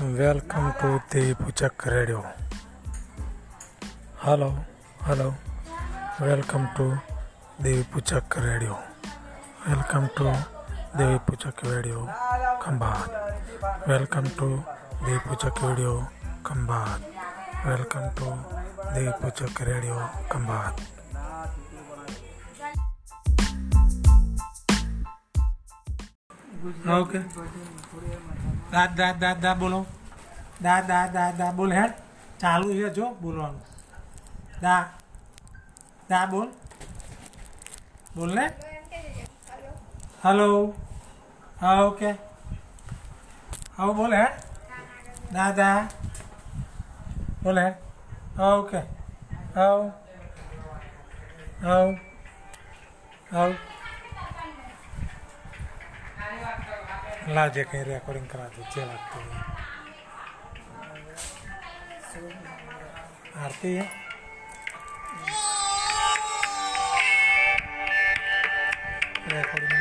Welcome to the Puchak Radio. Hello. Welcome to the Puchak Radio. Welcome to the Puchak Radio, Khambhat. Welcome to the Puchak Radio, Khambhat. Welcome to the Puchak Radio, Khambhat. Okay. દાદ દાદ દાદ દા બોલો દા દા દા દા બોલ હેડ ચાલુ છે જો બોલવાનું દા દા બોલ બોલ ને હલો હા ઓકે હા બોલ હેડ દા દા બોલ હેડ હા ઓકે હા હા હા ಲಾಜಕ್ಕೆ ಇರಿ ಅಕೋರ್ಡಿಂಗ್ ಕರಾತು ಜೇಲ್ ಆಗ್ತದೆ ಆರತಿ ರೆಕಾರ್ಡಿಂಗ್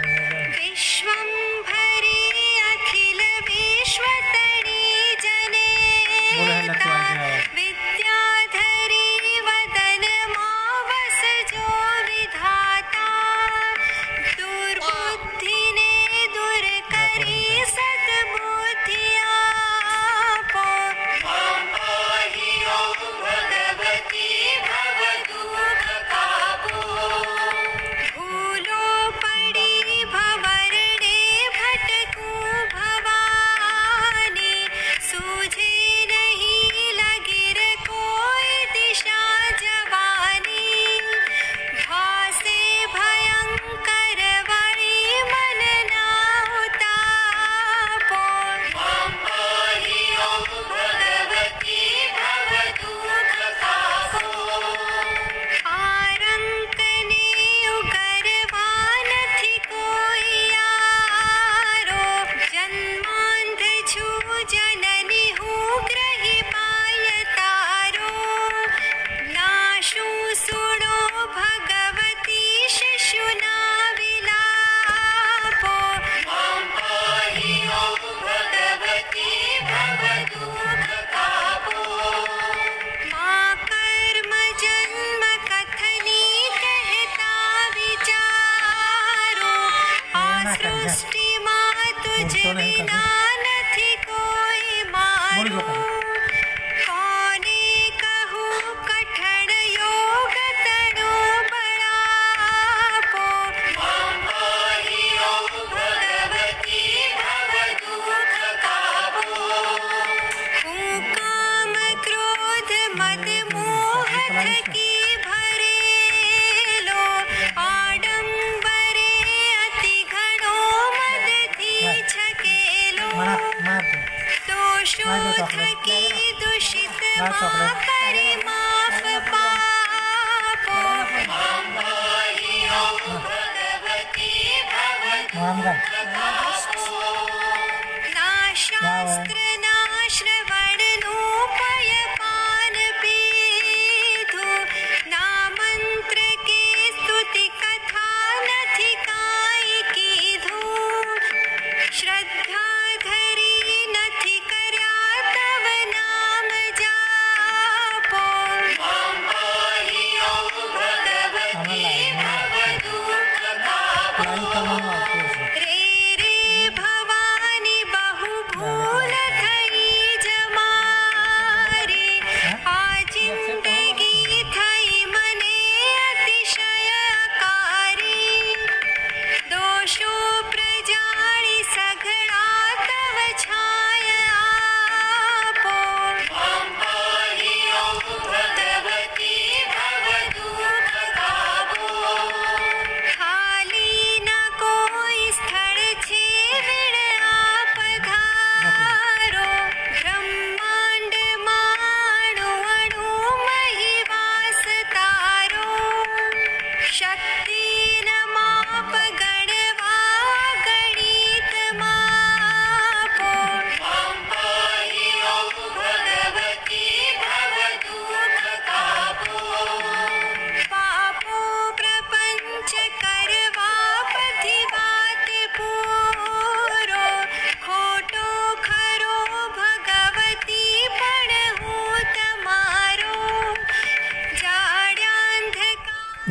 नाम का ना शास्त्र ना श्रवण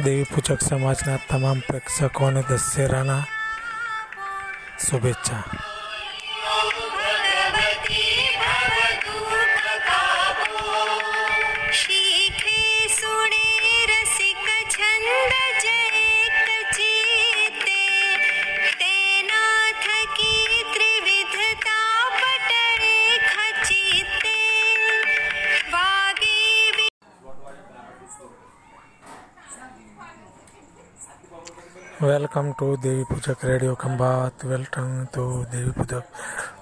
દેવી પૂજક સમાજના તમામ પ્રેક્ષકોને દશેરાના શુભેચ્છા welcome to Devi Pujak radio Khambhat welcome to Devi Pujak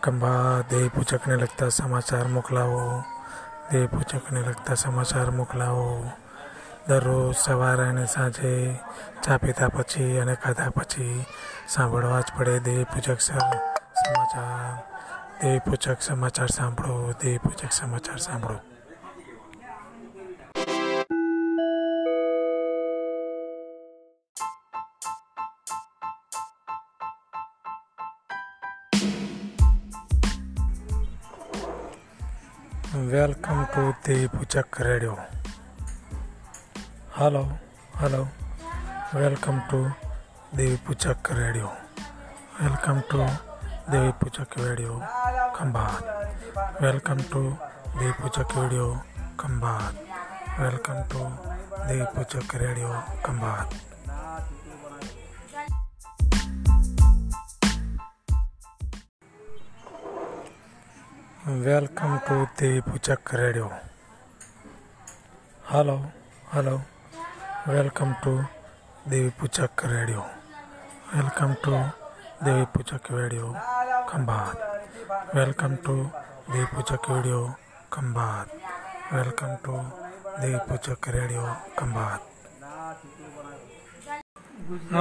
Khambhat Devi પૂજકને લગતા સમાચાર મોકલાવો દેવી પૂજકને લગતા સમાચાર મોકલાવો દરરોજ સવારે અને સાંજે ચા પીતા પછી અને ખાધા પછી સાંભળવા જ પડે દેવી પૂજક સ- સમાચાર દેવી પૂજક સમાચાર સાંભળો દેવી પૂજક સમાચાર સાંભળો welcome to the Puchak Radio. Hello, hello, welcome to the Puchak Radio. Welcome to the Puchak Radio, Kambad. Welcome to the Puchak Radio, Kambad. Welcome to the Puchak Radio, Kambad. Welcome to Deep Chak radio hello hello welcome to Deep Chak radio welcome to Deep Chak radio Khambhat welcome to Deep Chak radio Khambhat welcome to Deep Chak radio Khambhat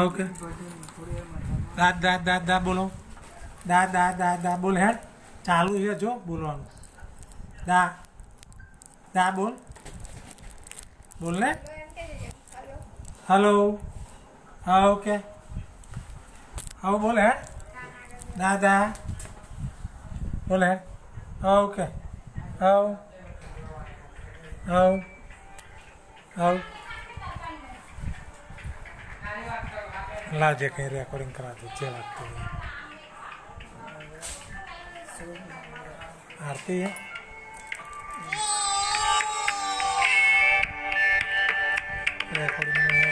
okay दा दा दा दा बोलो दा दा दा दा बोल है ચાલુ છે જો બોલવાનું દા દા બોલ બોલ ને હલો હા ઓકે હા બોલ હેડ દા દા બોલ હેડ હા ઓકે હા હા હા લાજે કંઈ રેકોર્ડિંગ કરા દે જે લાગતું હોય आरती है रिकॉर्डिंग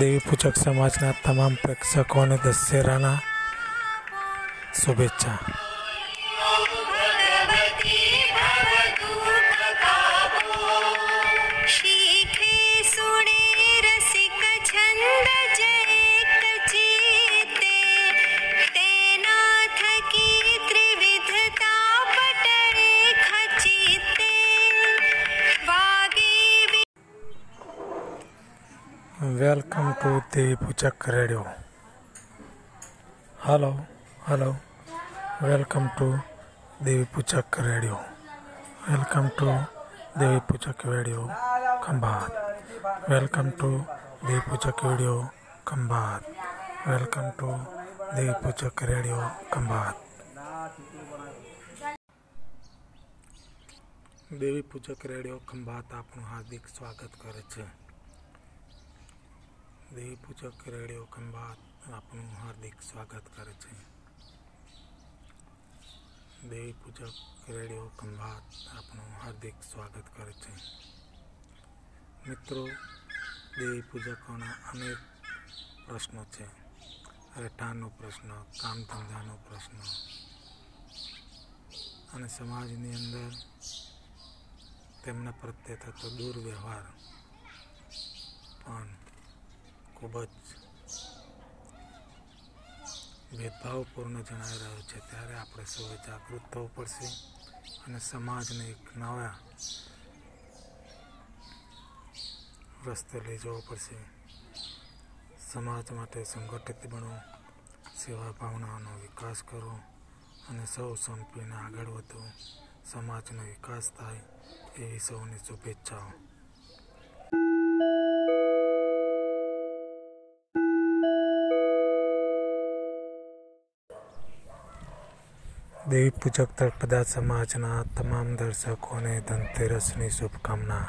દેવી પૂજક સમાજના તમામ પ્રેક્ષકોને દશેરાના શુભેચ્છા welcome to Devi Pujak radio hello hello welcome to Devi Pujak radio welcome to Devi Pujak radio Khambhat welcome to Devi Pujak radio Khambhat welcome to Devi Pujak radio Khambhat Devi Pujak radio Khambhat આપનું હાર્દિક સ્વાગત કરે છે દેવી પૂજક radio Khambhat આપનું હાર્દિક સ્વાગત કરે છે દેવી પૂજક radio Khambhat આપનું હાર્દિક સ્વાગત કરે છે મિત્રો દેવી પૂજકોના અનેક પ્રશ્નો છે રહેઠાણનો પ્રશ્ન કામધંધાનો પ્રશ્ન અને સમાજની અંદર તેમના પ્રત્યે થતો દુર્વ્યવહાર પણ ખૂબ જ ભેદભાવપૂર્ણ જણાઈ રહ્યો છે ત્યારે આપણે સૌએ જાગૃત થવું પડશે અને સમાજને એક નવા રસ્તે લઈ જવો પડશે સમાજ માટે સંગઠિત બનો સેવા ભાવનાનો વિકાસ કરો અને સૌ સંપીને આગળ વધો સમાજનો વિકાસ થાય એવી સૌની શુભેચ્છાઓ દેવી પૂજક તળપદા સમાજના તમામ દર્શકોને ધનતેરસની શુભકામના